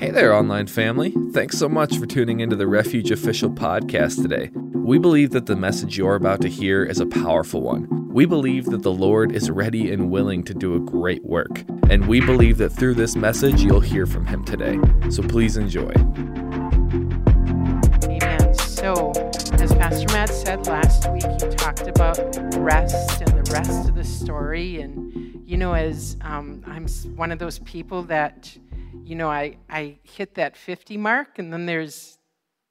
Hey there, online family. Thanks so much for tuning into the Refuge Official podcast today. We believe that the message you're about to hear is a powerful one. We believe that the Lord is ready and willing to do a great work, and we believe that through this message you'll hear from Him today. So please enjoy. Amen. So, as Pastor Matt said last week, he talked about rest and the rest of the story. And, you know, as um, I'm one of those people that you know, I, I hit that 50 mark, and then there's,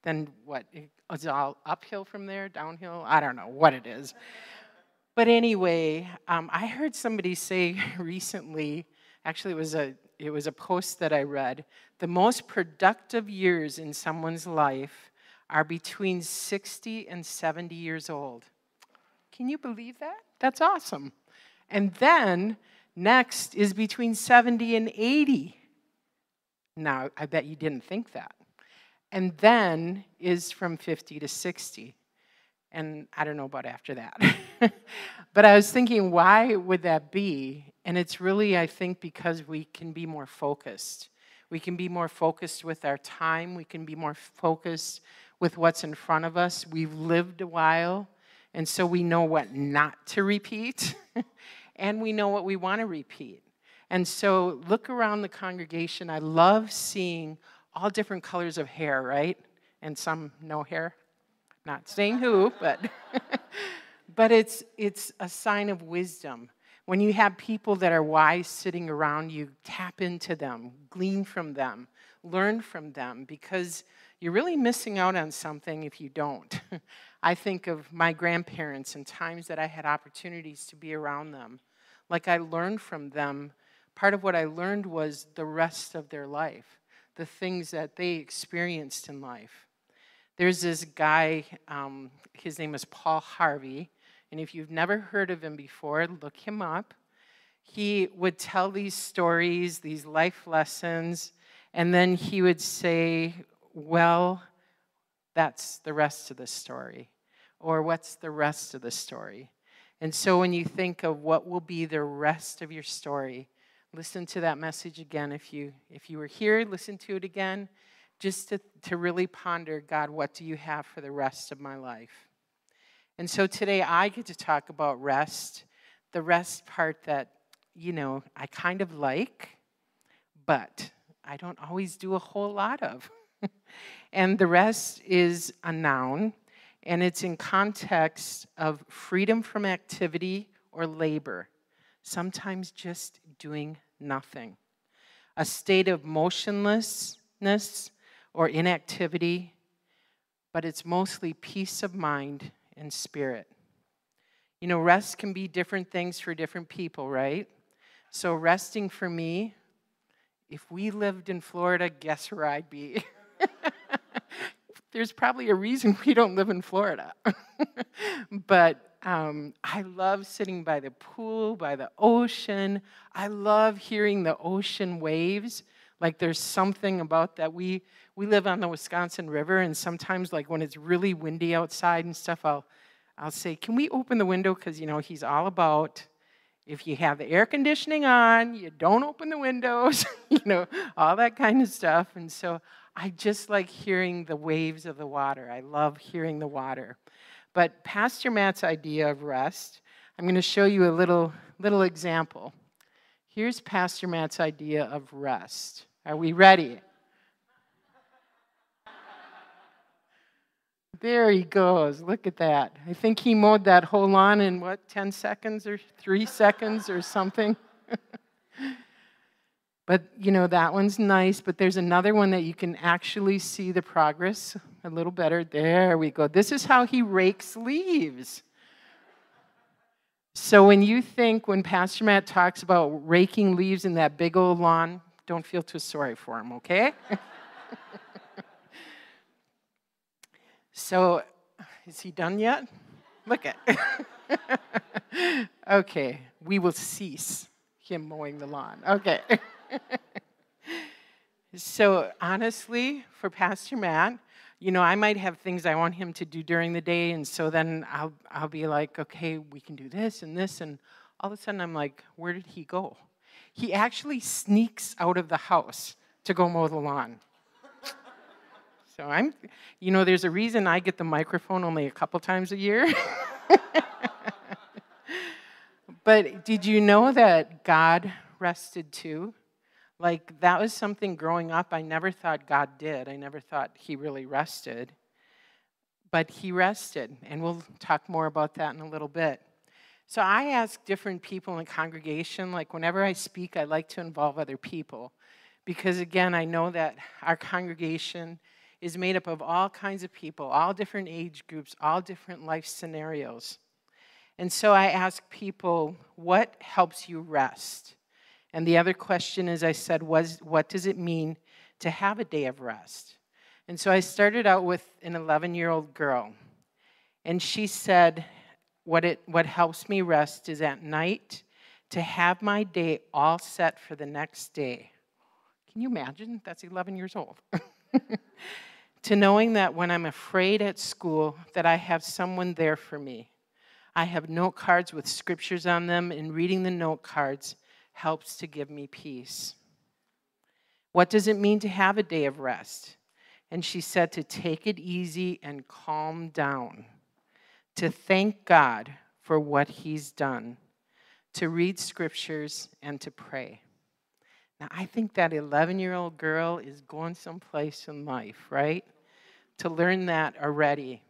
then what? It's all uphill from there, downhill? I don't know what it is. But anyway, um, I heard somebody say recently, actually, it was, a, it was a post that I read the most productive years in someone's life are between 60 and 70 years old. Can you believe that? That's awesome. And then next is between 70 and 80. Now, I bet you didn't think that. And then is from 50 to 60. And I don't know about after that. but I was thinking, why would that be? And it's really, I think, because we can be more focused. We can be more focused with our time. We can be more focused with what's in front of us. We've lived a while, and so we know what not to repeat, and we know what we want to repeat. And so look around the congregation. I love seeing all different colors of hair, right? And some no hair. Not saying who, but but it's it's a sign of wisdom. When you have people that are wise sitting around you, tap into them, glean from them, learn from them because you're really missing out on something if you don't. I think of my grandparents and times that I had opportunities to be around them. Like I learned from them part of what I learned was the rest of their life, the things that they experienced in life. There's this guy, um, his name is Paul Harvey, and if you've never heard of him before, look him up. He would tell these stories, these life lessons, and then he would say, Well, that's the rest of the story. Or what's the rest of the story? And so when you think of what will be the rest of your story, listen to that message again. If you if you were here listen to it again just to, to really ponder god what do you have for the rest of my life? And so today i get to talk about rest the rest part that you know i kind of like but i don't always do a whole lot of. And the rest is a noun and it's in context of freedom from activity or labor sometimes just doing nothing. A state of motionlessness or inactivity, but it's mostly peace of mind and spirit. You know, rest can be different things for different people, right? So, resting for me, if we lived in Florida, guess where I'd be? There's probably a reason we don't live in Florida. but um, I love sitting by the pool, by the ocean. I love hearing the ocean waves. Like there's something about that. We we live on the Wisconsin River, and sometimes like when it's really windy outside and stuff, I'll I'll say, "Can we open the window?" Because you know he's all about if you have the air conditioning on, you don't open the windows, you know, all that kind of stuff. And so I just like hearing the waves of the water. I love hearing the water. But Pastor Matt's idea of rest, I'm going to show you a little, little example. Here's Pastor Matt's idea of rest. Are we ready? There he goes. Look at that. I think he mowed that whole lawn in what, 10 seconds or three seconds or something? but you know, that one's nice, but there's another one that you can actually see the progress a little better. There we go. This is how he rakes leaves. So when you think, when Pastor Matt talks about raking leaves in that big old lawn, don't feel too sorry for him, okay? so, is he done yet? Look at. okay, we will cease him mowing the lawn. Okay. so, honestly, for Pastor Matt, you know, I might have things I want him to do during the day, and so then I'll, I'll be like, okay, we can do this and this, and all of a sudden I'm like, where did he go? He actually sneaks out of the house. to go mow the lawn. So I'm, you know, there's a reason I get the microphone only a couple times a year. but did you know that God rested too? Like, that was something growing up I never thought God did. I never thought He really rested. But He rested, and we'll talk more about that in a little bit. So I ask different people in the congregation, like, whenever I speak, I like to involve other people. Because again, I know that our congregation is made up of all kinds of people, all different age groups, all different life scenarios. And so I ask people, what helps you rest? And the other question, as I said, was what does it mean to have a day of rest? And so I started out with an 11 year old girl. And she said, what, it, what helps me rest is at night to have my day all set for the next day. Can you imagine? That's 11 years old. to knowing that when I'm afraid at school that I have someone there for me. I have note cards with scriptures on them and reading the note cards helps to give me peace. What does it mean to have a day of rest? And she said to take it easy and calm down, to thank God for what He's done, to read scriptures and to pray. Now, I think that 11 year old girl is going someplace in life, right? To learn that already.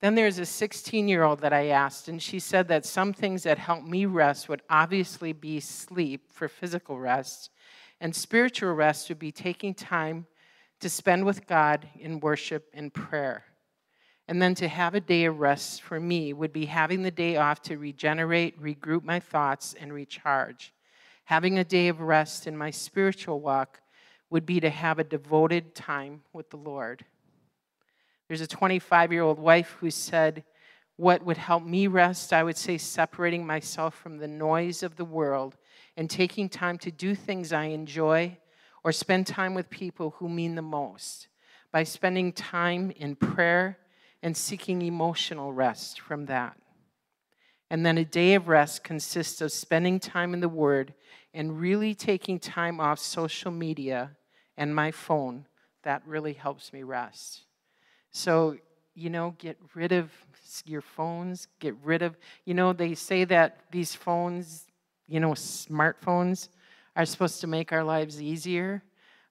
Then there's a 16 year old that I asked, and she said that some things that help me rest would obviously be sleep for physical rest, and spiritual rest would be taking time to spend with God in worship and prayer. And then to have a day of rest for me would be having the day off to regenerate, regroup my thoughts, and recharge. Having a day of rest in my spiritual walk would be to have a devoted time with the Lord. There's a 25 year old wife who said, What would help me rest? I would say separating myself from the noise of the world and taking time to do things I enjoy or spend time with people who mean the most by spending time in prayer and seeking emotional rest from that. And then a day of rest consists of spending time in the Word and really taking time off social media and my phone, that really helps me rest. So, you know, get rid of your phones, get rid of, you know, they say that these phones, you know, smartphones are supposed to make our lives easier.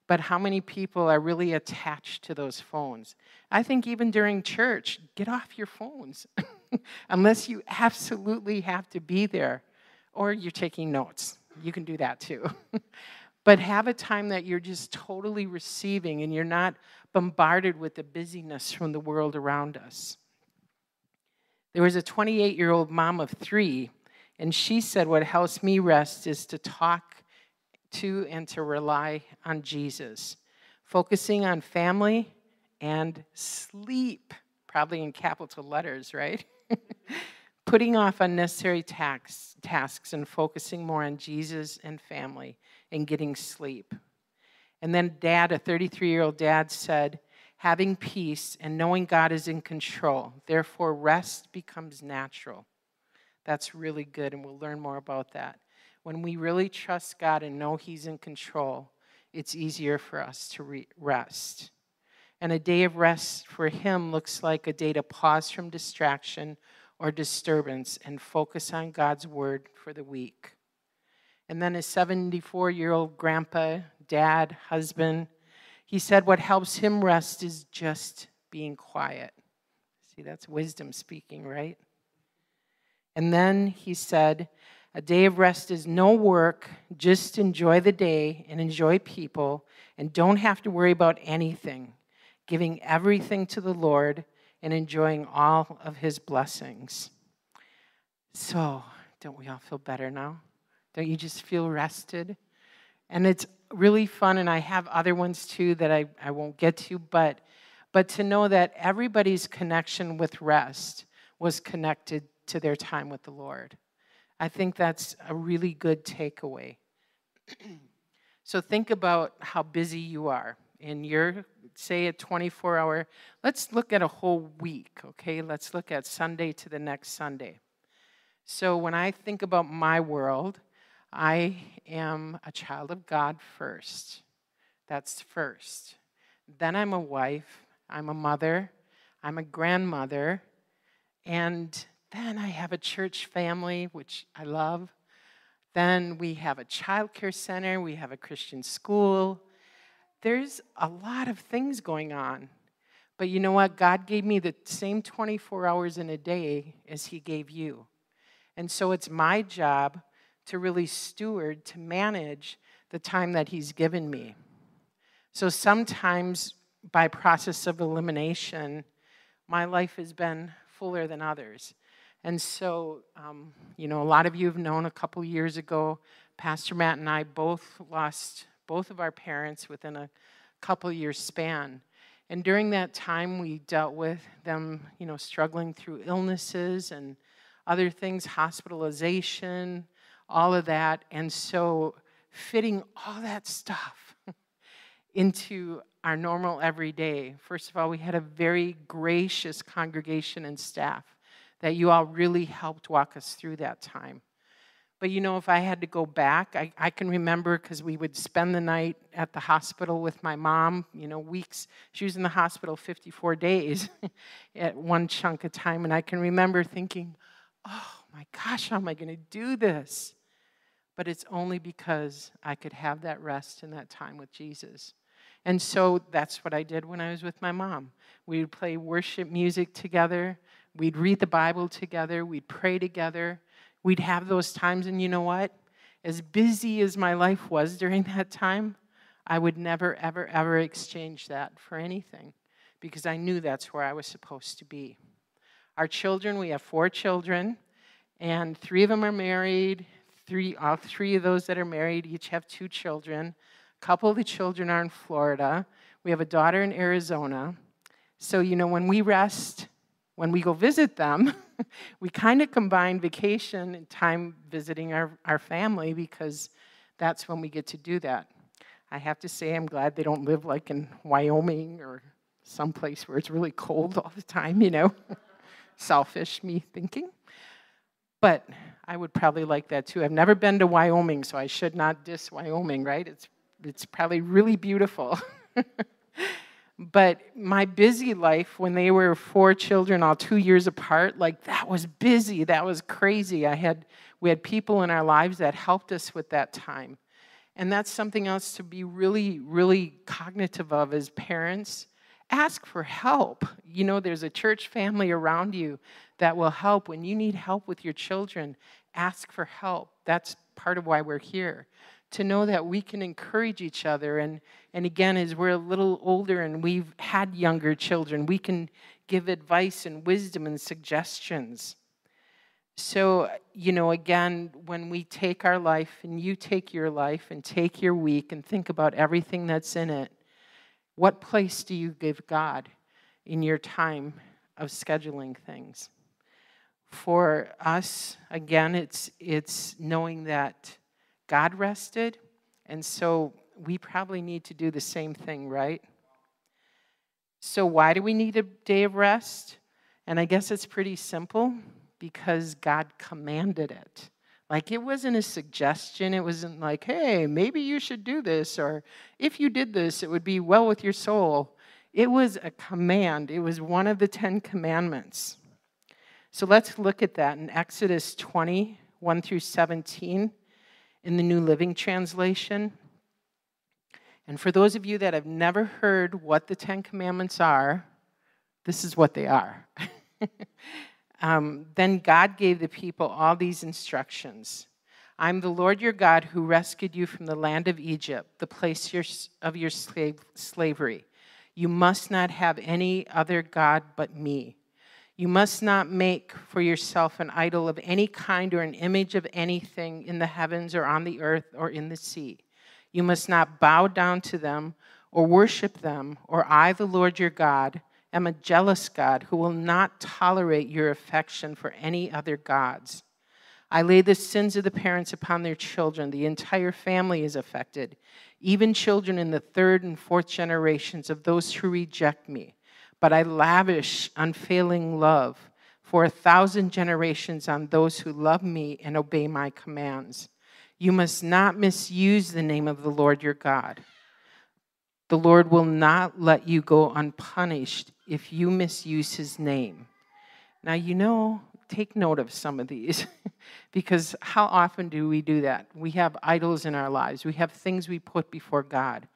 But how many people are really attached to those phones? I think even during church, get off your phones. Unless you absolutely have to be there or you're taking notes you can do that too. but have a time that you're just totally receiving and you're not bombarded with the busyness from the world around us. There was a 28 year old mom of three, and she said, What helps me rest is to talk to and to rely on Jesus, focusing on family and sleep, probably in capital letters, right? putting off unnecessary tax, tasks and focusing more on Jesus and family and getting sleep. And then, dad, a 33 year old dad, said, having peace and knowing God is in control. Therefore, rest becomes natural. That's really good, and we'll learn more about that. When we really trust God and know He's in control, it's easier for us to re- rest. And a day of rest for Him looks like a day to pause from distraction or disturbance and focus on God's word for the week. And then his 74 year old grandpa, dad, husband, he said what helps him rest is just being quiet. See, that's wisdom speaking, right? And then he said, a day of rest is no work, just enjoy the day and enjoy people, and don't have to worry about anything, giving everything to the Lord and enjoying all of his blessings. So, don't we all feel better now? Don't you just feel rested? And it's really fun, and I have other ones too that I, I won't get to, but, but to know that everybody's connection with rest was connected to their time with the Lord. I think that's a really good takeaway. so think about how busy you are in your say a 24 hour let's look at a whole week okay let's look at sunday to the next sunday so when i think about my world i am a child of god first That's first. Then I'm a wife, I'm a mother, I'm a grandmother, and then I have a church family, which I love. Then we have a child care center, we have a Christian school. There's a lot of things going on. But you know what? God gave me the same 24 hours in a day as He gave you. And so it's my job to really steward, to manage the time that He's given me. So sometimes, by process of elimination, my life has been fuller than others. And so, um, you know, a lot of you have known a couple years ago, Pastor Matt and I both lost both of our parents within a couple years span. And during that time, we dealt with them, you know, struggling through illnesses and other things, hospitalization, all of that. And so, fitting all that stuff into our normal everyday, first of all, we had a very gracious congregation and staff that you all really helped walk us through that time. But you know, if I had to go back, I, I can remember because we would spend the night at the hospital with my mom, you know, weeks. She was in the hospital 54 days at one chunk of time. And I can remember thinking, oh my gosh, how am I going to do this? But it's only because I could have that rest and that time with Jesus. And so that's what I did when I was with my mom. We would play worship music together, we'd read the Bible together, we'd pray together we'd have those times, and you know what? As busy as my life was during that time, I would never, ever, ever exchange that for anything because I knew that's where I was supposed to be. Our children, we have four children, and three of them are married. Three, all three of those that are married each have two children. A couple of the children are in Florida. We have a daughter in Arizona. So, you know, when we rest, when we go visit them, we kind of combine vacation and time visiting our, our family because that's when we get to do that. I have to say, I'm glad they don't live like in Wyoming or someplace where it's really cold all the time, you know. Selfish me thinking. But I would probably like that too. I've never been to Wyoming, so I should not diss Wyoming, right? It's, it's probably really beautiful. But my busy life, when they were four children, all two years apart, like that was busy. That was crazy. I had, we had people in our lives that helped us with that time. And that's something else to be really, really cognitive of as parents. Ask for help. You know, there's a church family around you that will help. When you need help with your children, ask for help. That's part of why we're here to know that we can encourage each other. And, and again, as we're a little older and we've had younger children, we can give advice and wisdom and suggestions. So, you know, again, when we take our life and you take your life and take your week and think about everything that's in it, what place do you give God in your time of scheduling things? For us, again, it's, it's knowing that God rested, and so we probably need to do the same thing, right? So, why do we need a day of rest? And I guess it's pretty simple because God commanded it. Like it wasn't a suggestion. It wasn't like, hey, maybe you should do this, or if you did this, it would be well with your soul. It was a command, it was one of the Ten Commandments. So let's look at that in Exodus 20, 1 through 17 in the New Living Translation. And for those of you that have never heard what the Ten Commandments are, this is what they are. um, then God gave the people all these instructions. I'm the Lord your God who rescued you from the land of Egypt, the place of your slave, slavery. You must not have any other God but me. You must not make for yourself an idol of any kind or an image of anything in the heavens or on the earth or in the sea. You must not bow down to them or worship them, or I, the Lord your God, am a jealous God who will not tolerate your affection for any other gods. I lay the sins of the parents upon their children. The entire family is affected, even children in the third and fourth generations of those who reject me but I lavish unfailing love for a thousand generations on those who love me and obey my commands. You must not misuse the name of the Lord your God. The Lord will not let you go unpunished if you misuse his name. Now, you know, take note of some of these because how often do we do that? We have idols in our lives, we have things we put before God.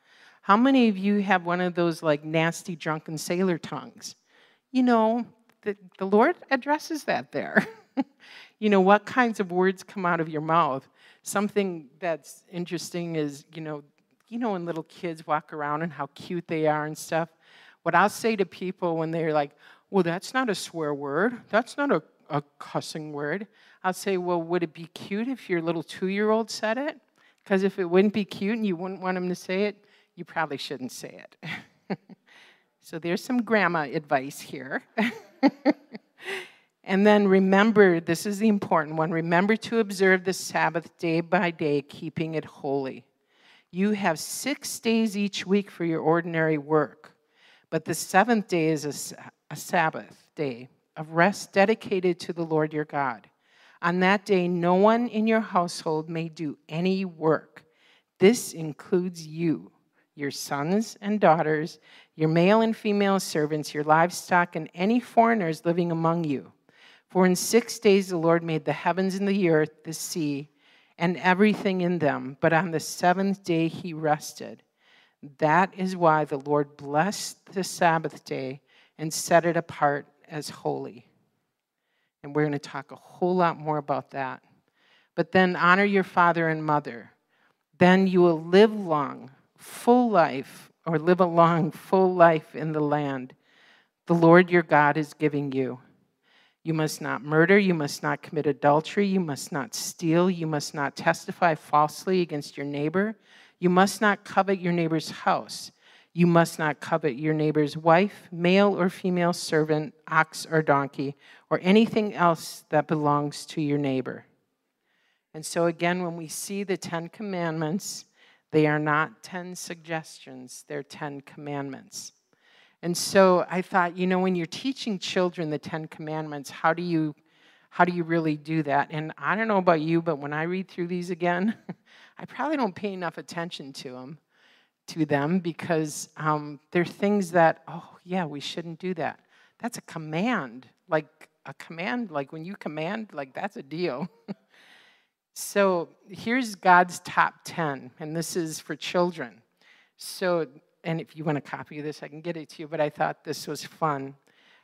How many of you have one of those like nasty drunken sailor tongues? You know, the, the Lord addresses that there. you know, what kinds of words come out of your mouth? Something that's interesting is, you know, you know when little kids walk around and how cute they are and stuff. What I'll say to people when they're like, well, that's not a swear word. That's not a, a cussing word. I'll say, well, would it be cute if your little two year old said it? Because if it wouldn't be cute and you wouldn't want him to say it, you probably shouldn't say it. so there's some grandma advice here. and then remember this is the important one remember to observe the Sabbath day by day, keeping it holy. You have six days each week for your ordinary work, but the seventh day is a, a Sabbath day of rest dedicated to the Lord your God. On that day, no one in your household may do any work. This includes you your sons and daughters, your male and female servants, your livestock, and any foreigners living among you. For in six days the Lord made the heavens and the earth, the sea, and everything in them, but on the seventh day he rested. That is why the Lord blessed the Sabbath day and set it apart as holy. And we're going to talk a whole lot more about that. But then honor your father and mother. Then you will live long full life or live a long, full life in the land the Lord your God is giving you. You must not murder. You must not commit adultery. You must not steal. You must not testify falsely against your neighbor. You must not covet your neighbor's house. You must not covet your neighbor's wife, male or female servant, ox or donkey, or anything else that belongs to your neighbor. And so, again, when we see the Ten Commandments, they are not 10 suggestions, they're 10 commandments. And so I thought, you know, when you're teaching children the 10 commandments, how do you how do you really do that? And I don't know about you, but when I read through these again, I probably don't pay enough attention to them, to them because um, they're things that, oh yeah, we shouldn't do that. That's a command, like a command, like when you command, like that's a deal. So here's God's top 10, and this is for children. So, and if you want a copy of this, I can get it to you, but I thought this was fun.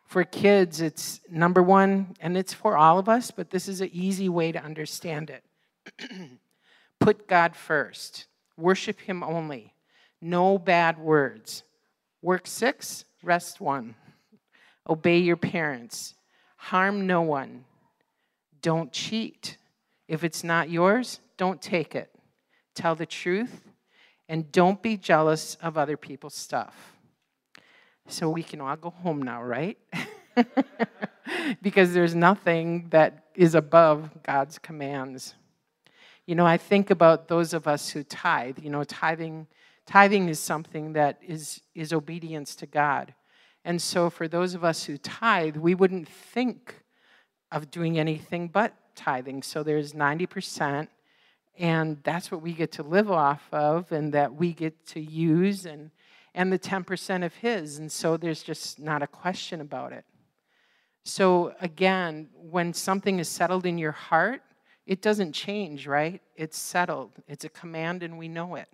For kids, it's number one, and it's for all of us, but this is an easy way to understand it. Put God first, worship Him only, no bad words. Work six, rest one. Obey your parents, harm no one, don't cheat if it's not yours, don't take it. Tell the truth and don't be jealous of other people's stuff. So we can all go home now, right? because there's nothing that is above God's commands. You know, I think about those of us who tithe. You know, tithing tithing is something that is is obedience to God. And so for those of us who tithe, we wouldn't think of doing anything but tithing. So there's 90%, and that's what we get to live off of and that we get to use, and, and the 10% of His. And so there's just not a question about it. So again, when something is settled in your heart, it doesn't change, right? It's settled. It's a command, and we know it.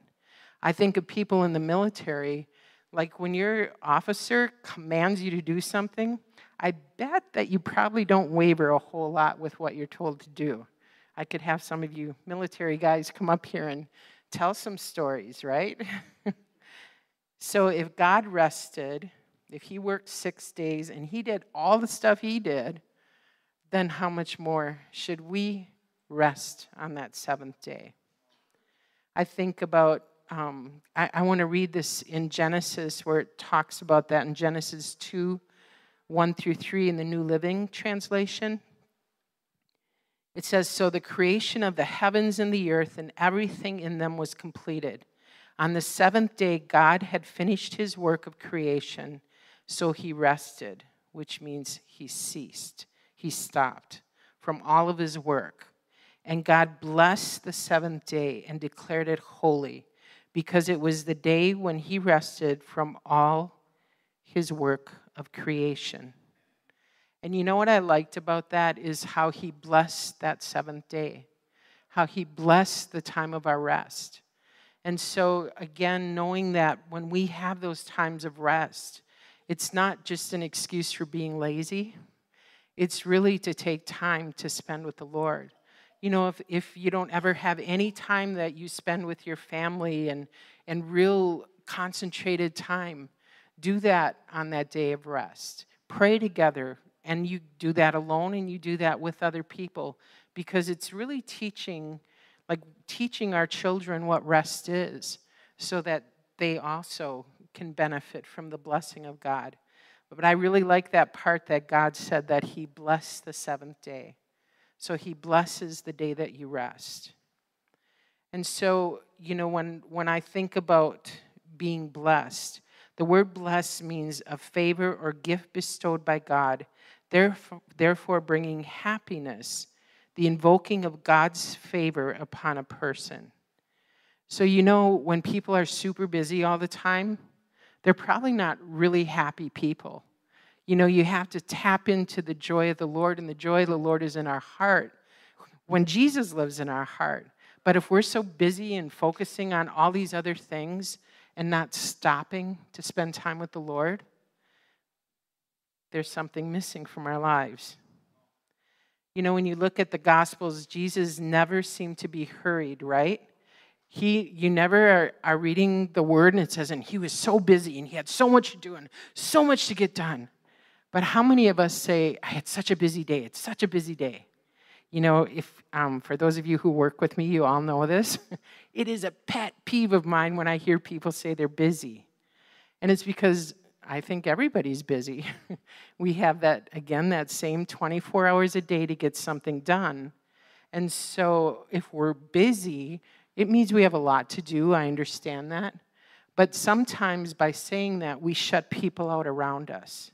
I think of people in the military, like when your officer commands you to do something, I bet that you probably don't waver a whole lot with what you're told to do. I could have some of you military guys come up here and tell some stories, right? so if God rested, if He worked six days and He did all the stuff He did, then how much more should we rest on that seventh day? I think about, um, I, I want to read this in Genesis where it talks about that in Genesis 2 1 through 3 in the New Living Translation. It says, So the creation of the heavens and the earth and everything in them was completed. On the seventh day, God had finished his work of creation, so he rested, which means he ceased, he stopped from all of his work. And God blessed the seventh day and declared it holy, because it was the day when he rested from all his work of creation. And you know what I liked about that is how he blessed that seventh day, how he blessed the time of our rest. And so, again, knowing that when we have those times of rest, it's not just an excuse for being lazy, it's really to take time to spend with the Lord. You know, if, if you don't ever have any time that you spend with your family and, and real concentrated time, do that on that day of rest. Pray together, and you do that alone and you do that with other people because it's really teaching, like teaching our children what rest is so that they also can benefit from the blessing of God. But I really like that part that God said that He blessed the seventh day. So He blesses the day that you rest. And so, you know, when, when I think about being blessed, the word blessed means a favor or gift bestowed by God, therefore, therefore bringing happiness, the invoking of God's favor upon a person. So, you know, when people are super busy all the time, they're probably not really happy people. You know, you have to tap into the joy of the Lord, and the joy of the Lord is in our heart when Jesus lives in our heart. But if we're so busy and focusing on all these other things and not stopping to spend time with the Lord, there's something missing from our lives. You know, when you look at the Gospels, Jesus never seemed to be hurried, right? he you never are, are, reading the word and it says and he was so busy and he had so much to do and so much to get done but how many of us say i had such a busy day it's such a busy day. You know if um, for those of you who work with me you all know this. It is a pet peeve of mine when i hear people say they're busy. And it's because i think everybody's busy. We have that again that same 24 hours a day to get something done. And so if we're busy it means we have a lot to do, I understand that. But sometimes by saying that, we shut people out around us.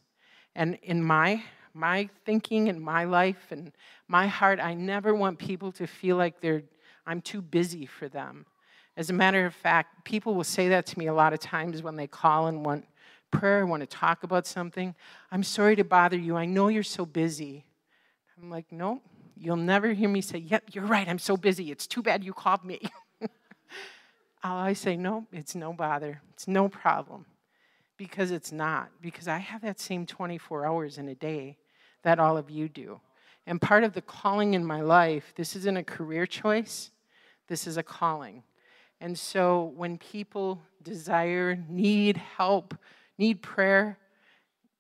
And in my my thinking and my life and my heart, I never want people to feel like they're I'm too busy for them. As a matter of fact, people will say that to me a lot of times when they call and want prayer, want to talk about something. I'm sorry to bother you. I know you're so busy. I'm like, nope. You'll never hear me say, Yep, you're right. I'm so busy. It's too bad you called me. I'll always say, nope, it's no bother. It's no problem. Because it's not. Because I have that same 24 hours in a day that all of you do. And part of the calling in my life, this isn't a career choice, this is a calling. And so when people desire, need help, need prayer,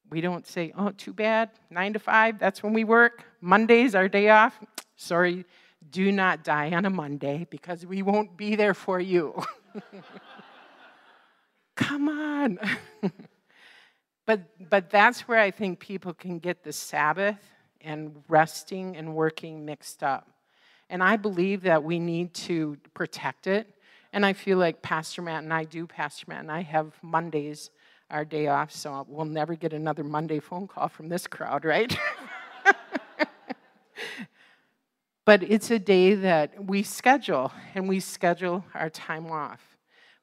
we don't say, oh, too bad, nine to five, that's when we work. Monday's our day off. Sorry, do not die on a Monday because we won't be there for you. Come on. but, but that's where I think people can get the Sabbath and resting and working mixed up. And I believe that we need to protect it. And I feel like Pastor Matt and I do, Pastor Matt and I have Mondays, our day off, so we'll never get another Monday phone call from this crowd, right? But it's a day that we schedule, and we schedule our time off.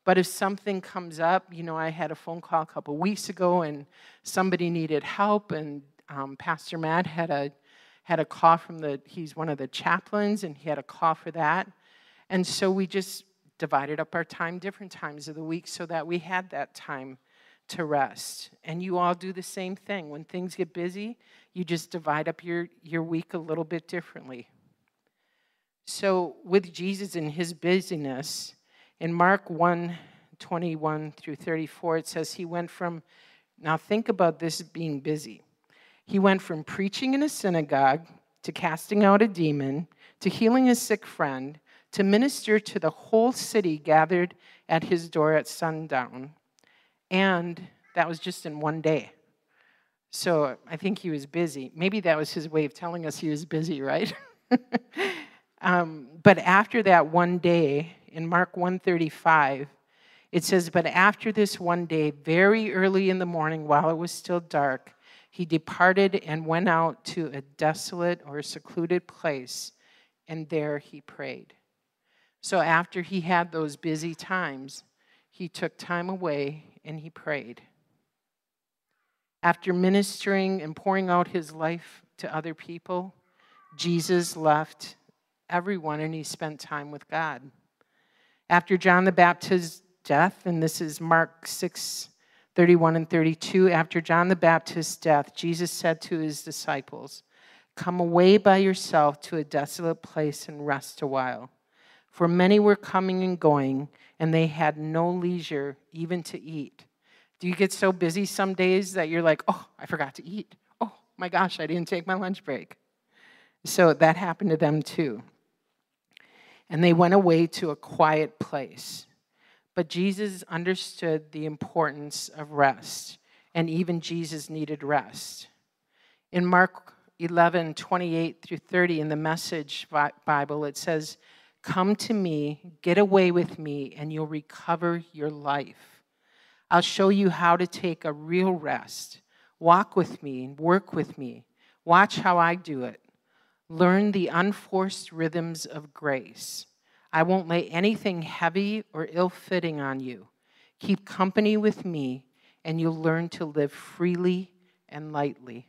But if something comes up, you know, I had a phone call a couple weeks ago, and somebody needed help, and um, Pastor Matt had a had a call from the he's one of the chaplains, and he had a call for that, and so we just divided up our time different times of the week so that we had that time to rest. And you all do the same thing. When things get busy, you just divide up your, your week a little bit differently. So, with Jesus and his busyness, in Mark 1 21 through 34, it says he went from, now think about this being busy. He went from preaching in a synagogue to casting out a demon to healing a sick friend to minister to the whole city gathered at his door at sundown. And that was just in one day. So I think he was busy. Maybe that was his way of telling us he was busy, right? Um, but after that one day, in Mark 135, it says, But after this one day, very early in the morning, while it was still dark, he departed and went out to a desolate or secluded place, and there he prayed. So after he had those busy times, he took time away and he prayed. After ministering and pouring out his life to other people, Jesus left everyone and he spent time with God. After John the Baptist's death, and this is Mark 6 31 and 32, after John the Baptist's death, Jesus said to his disciples, Come away by yourself to a desolate place and rest a while. For many were coming and going, and they had no leisure even to eat. Do you get so busy some days that you're like, oh, I forgot to eat? Oh my gosh, I didn't take my lunch break. So that happened to them too. And they went away to a quiet place. But Jesus understood the importance of rest, and even Jesus needed rest. In Mark 11, 28 through 30, in the Message Bible, it says, Come to me, get away with me, and you'll recover your life. I'll show you how to take a real rest. Walk with me, and work with me. Watch how I do it. Learn the unforced rhythms of grace. I won't lay anything heavy or ill fitting on you. Keep company with me, and you'll learn to live freely and lightly.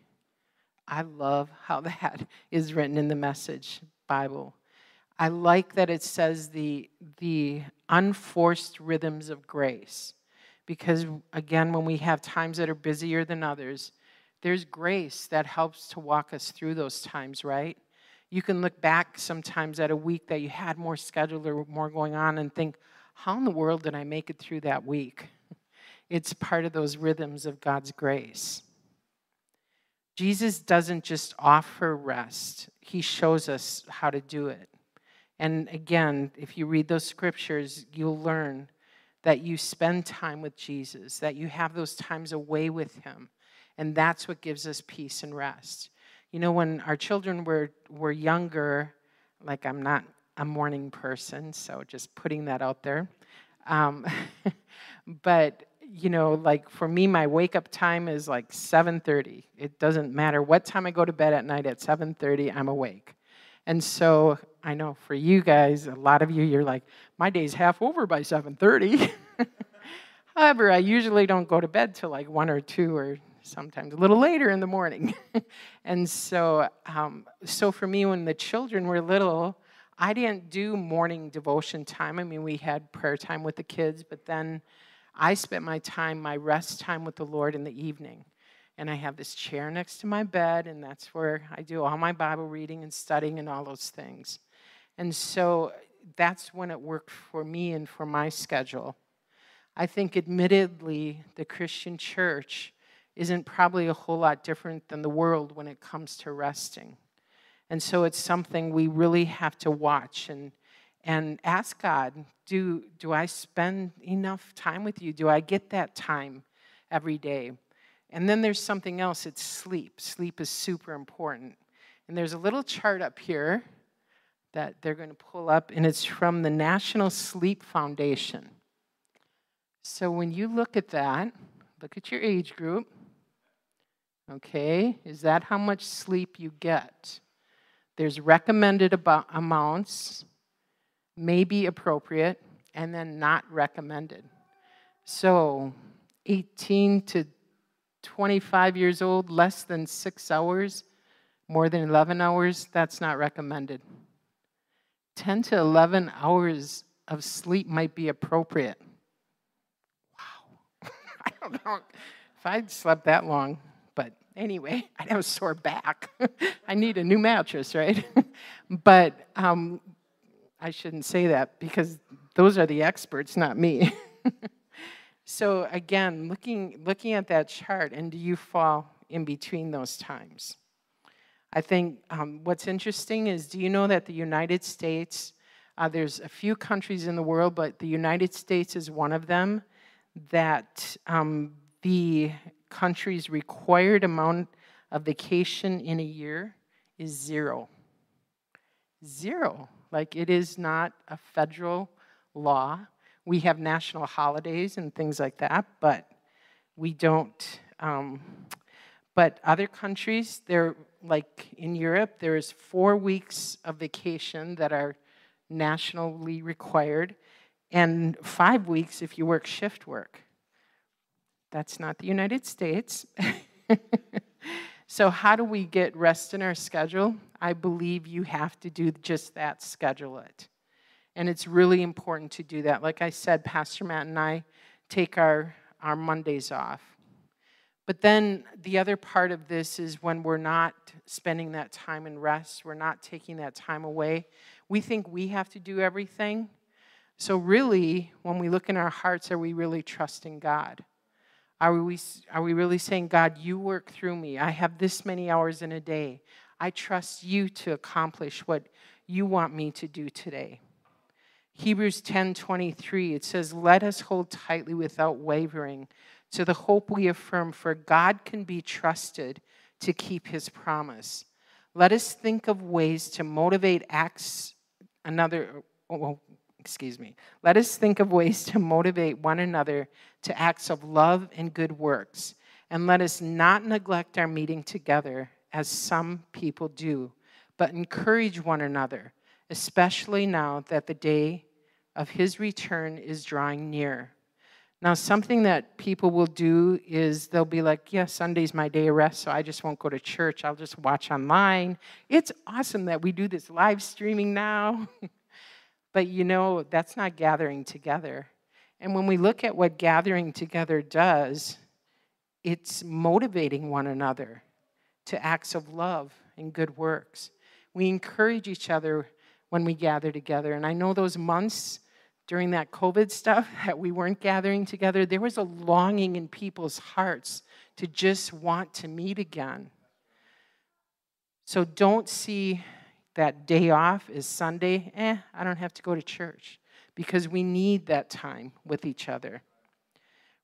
I love how that is written in the Message Bible. I like that it says the, the unforced rhythms of grace. Because, again, when we have times that are busier than others, there's grace that helps to walk us through those times, right? You can look back sometimes at a week that you had more scheduled or more going on and think, how in the world did I make it through that week? It's part of those rhythms of God's grace. Jesus doesn't just offer rest, he shows us how to do it. And again, if you read those scriptures, you'll learn that you spend time with Jesus, that you have those times away with him. And that's what gives us peace and rest. You know, when our children were, were younger, like I'm not a morning person, so just putting that out there. Um, but you know, like for me, my wake up time is like 7:30. It doesn't matter what time I go to bed at night. At 7:30, I'm awake. And so I know for you guys, a lot of you, you're like, my day's half over by 7:30. However, I usually don't go to bed till like one or two, or sometimes a little later in the morning. and so, um, so for me, when the children were little, I didn't do morning devotion time. I mean, we had prayer time with the kids, but then I spent my time, my rest time with the Lord in the evening. And I have this chair next to my bed, and that's where I do all my Bible reading and studying and all those things. And so that's when it worked for me and for my schedule. I think, admittedly, the Christian church isn't probably a whole lot different than the world when it comes to resting. And so it's something we really have to watch and and ask God, do, do I spend enough time with you? Do I get that time every day? And then there's something else it's sleep. Sleep is super important. And there's a little chart up here that they're going to pull up, and it's from the National Sleep Foundation. So when you look at that, look at your age group. Okay, is that how much sleep you get? There's recommended about amounts, may be appropriate, and then not recommended. So, 18 to 25 years old, less than six hours, more than 11 hours, that's not recommended. 10 to 11 hours of sleep might be appropriate. Wow. I don't know if I'd slept that long, anyway, I'd have a sore back. I need a new mattress, right? but um, I shouldn't say that because those are the experts, not me. so again, looking looking at that chart, and do you fall in between those times? I think um, what's interesting is, do you know that the United States? Uh, there's a few countries in the world, but the United States is one of them. That um, the country's required amount of vacation in a year is zero. Zero. Like it is not a federal law. We have national holidays and things like that, but we don't. Um, but other countries, they're like in Europe, there is four weeks of vacation that are nationally required. and five weeks if you work shift work. That's not the United States. so, how do we get rest in our schedule? I believe you have to do just that schedule it. And it's really important to do that. Like I said, Pastor Matt and I take our, our Mondays off. But then the other part of this is when we're not spending that time in rest, we're not taking that time away, we think we have to do everything. So, really, when we look in our hearts, are we really trusting God? Are we, are we really saying, God, you work through me? I have this many hours in a day. I trust you to accomplish what you want me to do today. Hebrews 10:23 it says let us hold tightly without wavering to the hope we affirm for God can be trusted to keep his promise. Let us think of ways to motivate acts another oh, excuse me. Let us think of ways to motivate one another to acts of love and good works. And let us not neglect our meeting together as some people do, but encourage one another, especially now that the day of his return is drawing near. Now, something that people will do is they'll be like, Yeah, Sunday's my day of rest, so I just won't go to church. I'll just watch online. It's awesome that we do this live streaming now. but you know, that's not gathering together. And when we look at what gathering together does, it's motivating one another to acts of love and good works. We encourage each other when we gather together. And I know those months during that COVID stuff that we weren't gathering together, there was a longing in people's hearts to just want to meet again. So don't see that day off is Sunday, eh, I don't have to go to church because we need that time with each other.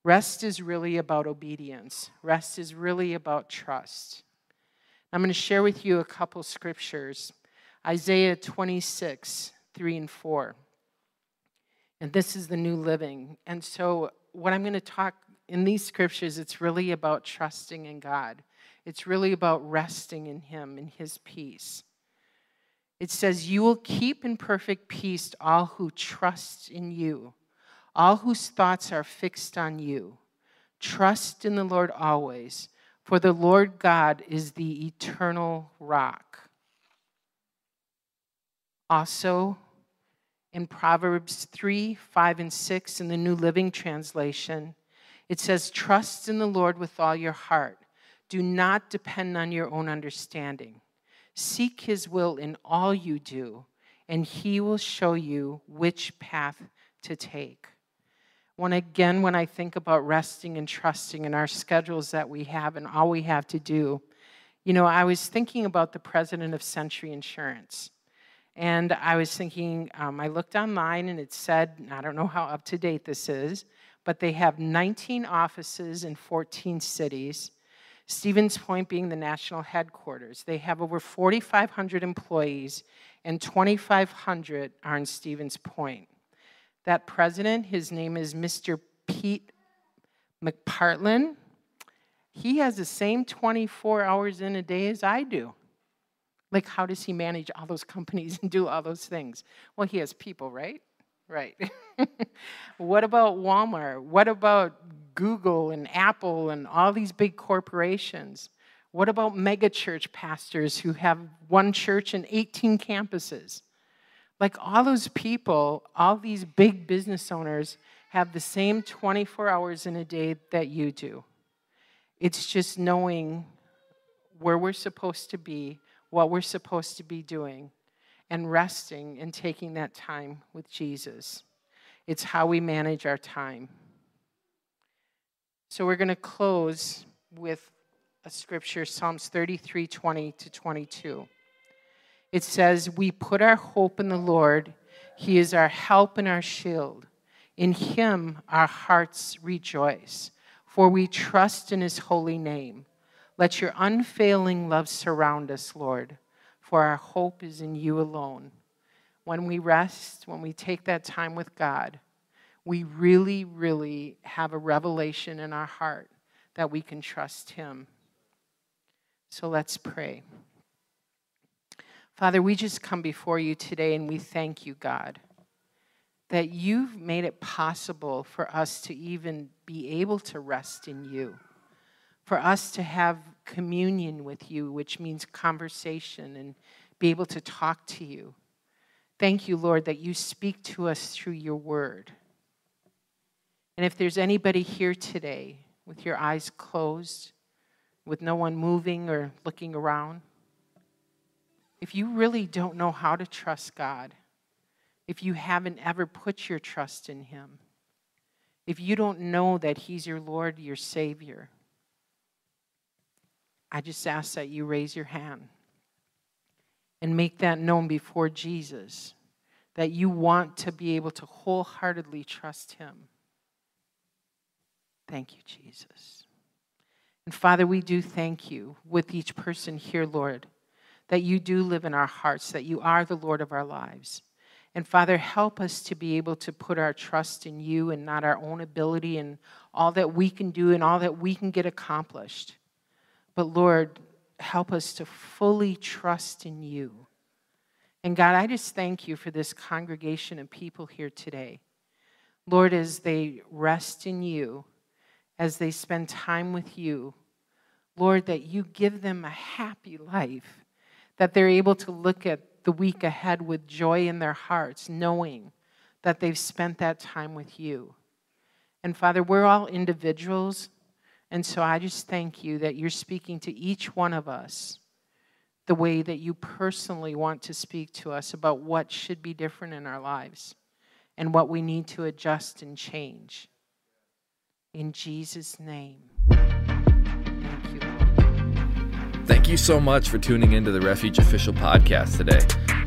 Rest is really about obedience, rest is really about trust. I'm going to share with you a couple scriptures Isaiah 26, 3 and 4. And this is the new living. And so, what I'm going to talk in these scriptures, it's really about trusting in God. It's really about resting in Him, in His peace. It says, You will keep in perfect peace all who trust in you, all whose thoughts are fixed on you. Trust in the Lord always, for the Lord God is the eternal rock. Also, in Proverbs 3 5 and 6 in the New Living Translation. It says, Trust in the Lord with all your heart. Do not depend on your own understanding. Seek his will in all you do, and he will show you which path to take. When again, when I think about resting and trusting in our schedules that we have and all we have to do, you know, I was thinking about the president of Sentry Insurance. And I was thinking, um, I looked online and it said, I don't know how up to date this is, but they have 19 offices in 14 cities. Stevens Point being the national headquarters. They have over 4,500 employees, and 2,500 are in Stevens Point. That president, his name is Mr. Pete McPartland. He has the same 24 hours in a day as I do. Like, how does he manage all those companies and do all those things? Well, he has people, right? Right. what about Walmart? What about Google and Apple and all these big corporations? What about megachurch pastors who have one church and 18 campuses? Like all those people, all these big business owners have the same 24 hours in a day that you do. It's just knowing where we're supposed to be what we're supposed to be doing and resting and taking that time with Jesus. It's how we manage our time. So we're going to close with a scripture, Psalms 33 20 to 22. It says, We put our hope in the Lord, He is our help and our shield. In Him our hearts rejoice, for we trust in His holy name. Let your unfailing love surround us, Lord, for our hope is in you alone. When we rest, when we take that time with God, we really, really have a revelation in our heart that we can trust Him. So let's pray. Father, we just come before you today and we thank you, God. that you've made it possible for us to even be able to rest in you, for us to have communion with you, which means conversation and be able to talk to you. Thank you, Lord, that you speak to us through your word. And if there's anybody here today with your eyes closed, with no one moving or looking around, if you really don't know how to trust God, if you haven't ever put your trust in Him, if you don't know that He's your Lord, your Savior, I just ask that you raise your hand and make that known before Jesus that you want to be able to wholeheartedly trust Him. Thank you, Jesus. And Father, we do thank you with each person here, Lord, that you do live in our hearts, that you are the Lord of our lives. And Father, help us to be able to put our trust in you and not our own ability and all that we can do and all that we can get accomplished. But Lord, help us to fully trust in you. And God, I just thank you for this congregation of people here today. Lord, as they rest in you, as they spend time with you, Lord, that you give them a happy life, that they're able to look at the week ahead with joy in their hearts, knowing that they've spent that time with you. And Father, we're all individuals. And so I just thank you that you're speaking to each one of us the way that you personally want to speak to us about what should be different in our lives and what we need to adjust and change. In Jesus' name. Thank you Thank you so much for tuning into the Refuge Official podcast today.